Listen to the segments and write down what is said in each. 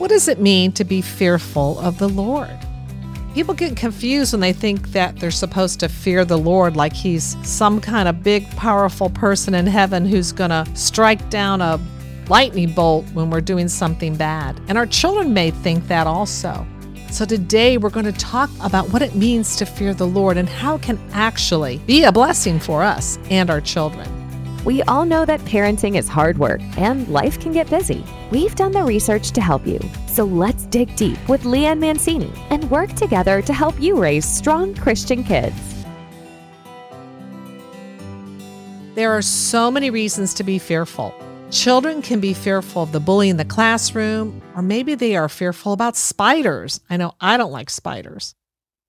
What does it mean to be fearful of the Lord? People get confused when they think that they're supposed to fear the Lord like he's some kind of big, powerful person in heaven who's going to strike down a lightning bolt when we're doing something bad. And our children may think that also. So today we're going to talk about what it means to fear the Lord and how it can actually be a blessing for us and our children. We all know that parenting is hard work and life can get busy. We've done the research to help you. So let's dig deep with Leanne Mancini and work together to help you raise strong Christian kids. There are so many reasons to be fearful. Children can be fearful of the bully in the classroom, or maybe they are fearful about spiders. I know I don't like spiders.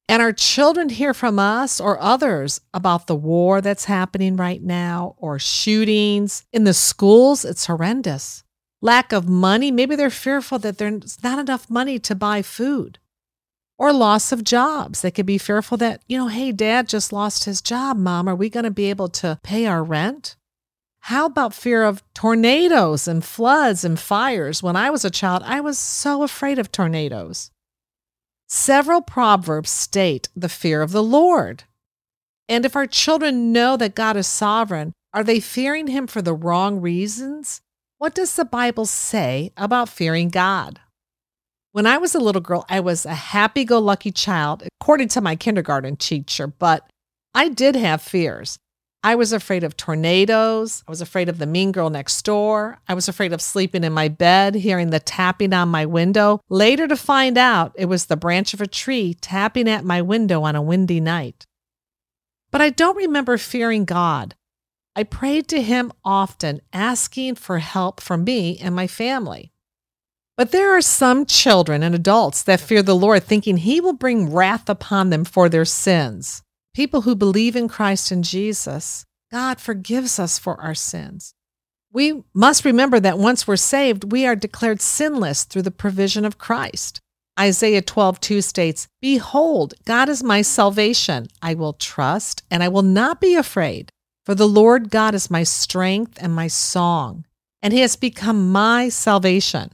And our children hear from us or others about the war that's happening right now or shootings. In the schools, it's horrendous. Lack of money, maybe they're fearful that there's not enough money to buy food. Or loss of jobs. They could be fearful that, you know, hey, dad just lost his job, mom. Are we going to be able to pay our rent? How about fear of tornadoes and floods and fires? When I was a child, I was so afraid of tornadoes. Several proverbs state the fear of the Lord. And if our children know that God is sovereign, are they fearing him for the wrong reasons? What does the Bible say about fearing God? When I was a little girl, I was a happy go lucky child, according to my kindergarten teacher, but I did have fears. I was afraid of tornadoes. I was afraid of the mean girl next door. I was afraid of sleeping in my bed, hearing the tapping on my window, later to find out it was the branch of a tree tapping at my window on a windy night. But I don't remember fearing God. I prayed to Him often, asking for help from me and my family. But there are some children and adults that fear the Lord, thinking He will bring wrath upon them for their sins. People who believe in Christ and Jesus, God forgives us for our sins. We must remember that once we're saved, we are declared sinless through the provision of Christ. Isaiah 12:2 states, "Behold, God is my salvation. I will trust and I will not be afraid, for the Lord God is my strength and my song, and he has become my salvation."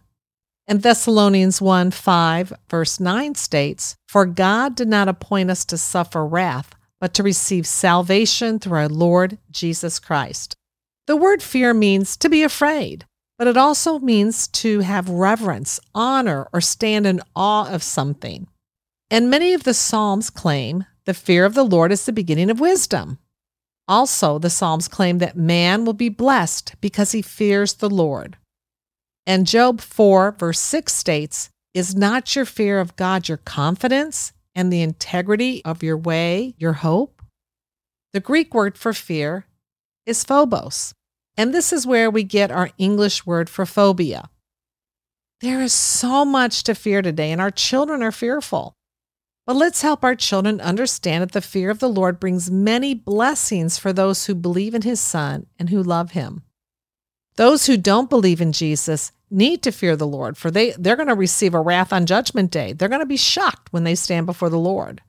And Thessalonians 1 5, verse 9 states, For God did not appoint us to suffer wrath, but to receive salvation through our Lord Jesus Christ. The word fear means to be afraid, but it also means to have reverence, honor, or stand in awe of something. And many of the Psalms claim the fear of the Lord is the beginning of wisdom. Also, the Psalms claim that man will be blessed because he fears the Lord. And Job 4, verse 6 states, Is not your fear of God your confidence and the integrity of your way, your hope? The Greek word for fear is phobos, and this is where we get our English word for phobia. There is so much to fear today, and our children are fearful. But let's help our children understand that the fear of the Lord brings many blessings for those who believe in his Son and who love him. Those who don't believe in Jesus need to fear the Lord, for they, they're going to receive a wrath on Judgment Day. They're going to be shocked when they stand before the Lord.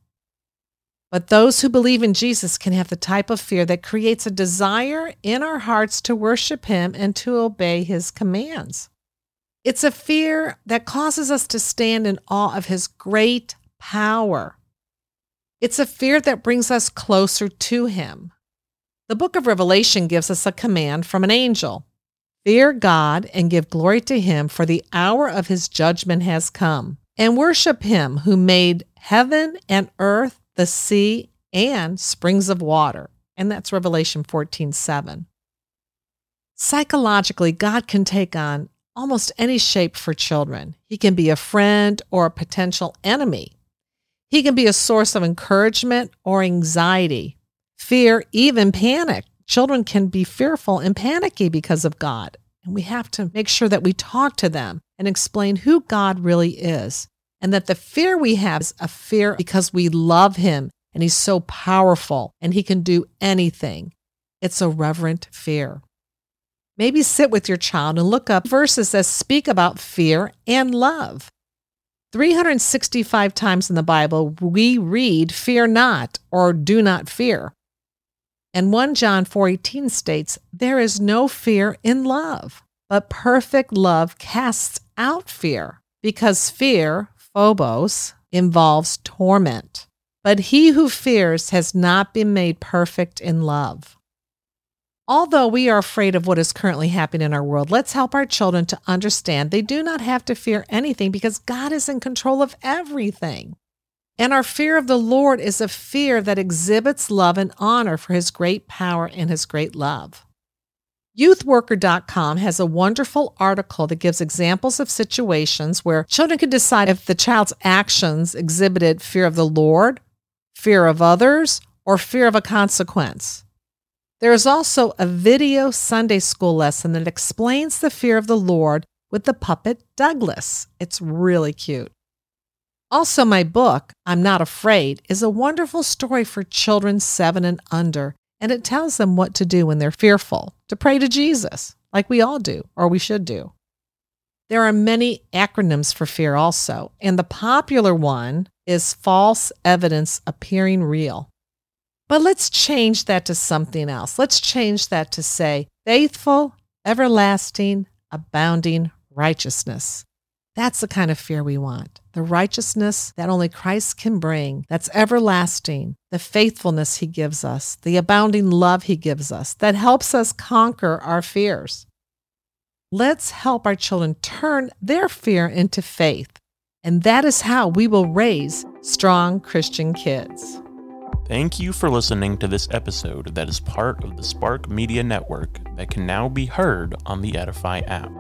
But those who believe in Jesus can have the type of fear that creates a desire in our hearts to worship Him and to obey His commands. It's a fear that causes us to stand in awe of His great power. It's a fear that brings us closer to Him. The book of Revelation gives us a command from an angel Fear God and give glory to him, for the hour of his judgment has come. And worship him who made heaven and earth, the sea, and springs of water. And that's Revelation 14 7. Psychologically, God can take on almost any shape for children. He can be a friend or a potential enemy. He can be a source of encouragement or anxiety, fear, even panic. Children can be fearful and panicky because of God. And we have to make sure that we talk to them and explain who God really is. And that the fear we have is a fear because we love Him and He's so powerful and He can do anything. It's a reverent fear. Maybe sit with your child and look up verses that speak about fear and love. 365 times in the Bible, we read, Fear not or do not fear. And 1 John 4:18 states, "There is no fear in love, but perfect love casts out fear, because fear, phobos, involves torment. But he who fears has not been made perfect in love. Although we are afraid of what is currently happening in our world, let's help our children to understand they do not have to fear anything because God is in control of everything. And our fear of the Lord is a fear that exhibits love and honor for his great power and his great love. Youthworker.com has a wonderful article that gives examples of situations where children can decide if the child's actions exhibited fear of the Lord, fear of others, or fear of a consequence. There is also a video Sunday school lesson that explains the fear of the Lord with the puppet Douglas. It's really cute. Also, my book, I'm Not Afraid, is a wonderful story for children seven and under, and it tells them what to do when they're fearful to pray to Jesus, like we all do, or we should do. There are many acronyms for fear also, and the popular one is false evidence appearing real. But let's change that to something else. Let's change that to say faithful, everlasting, abounding righteousness. That's the kind of fear we want. The righteousness that only Christ can bring, that's everlasting, the faithfulness he gives us, the abounding love he gives us, that helps us conquer our fears. Let's help our children turn their fear into faith. And that is how we will raise strong Christian kids. Thank you for listening to this episode that is part of the Spark Media Network that can now be heard on the Edify app.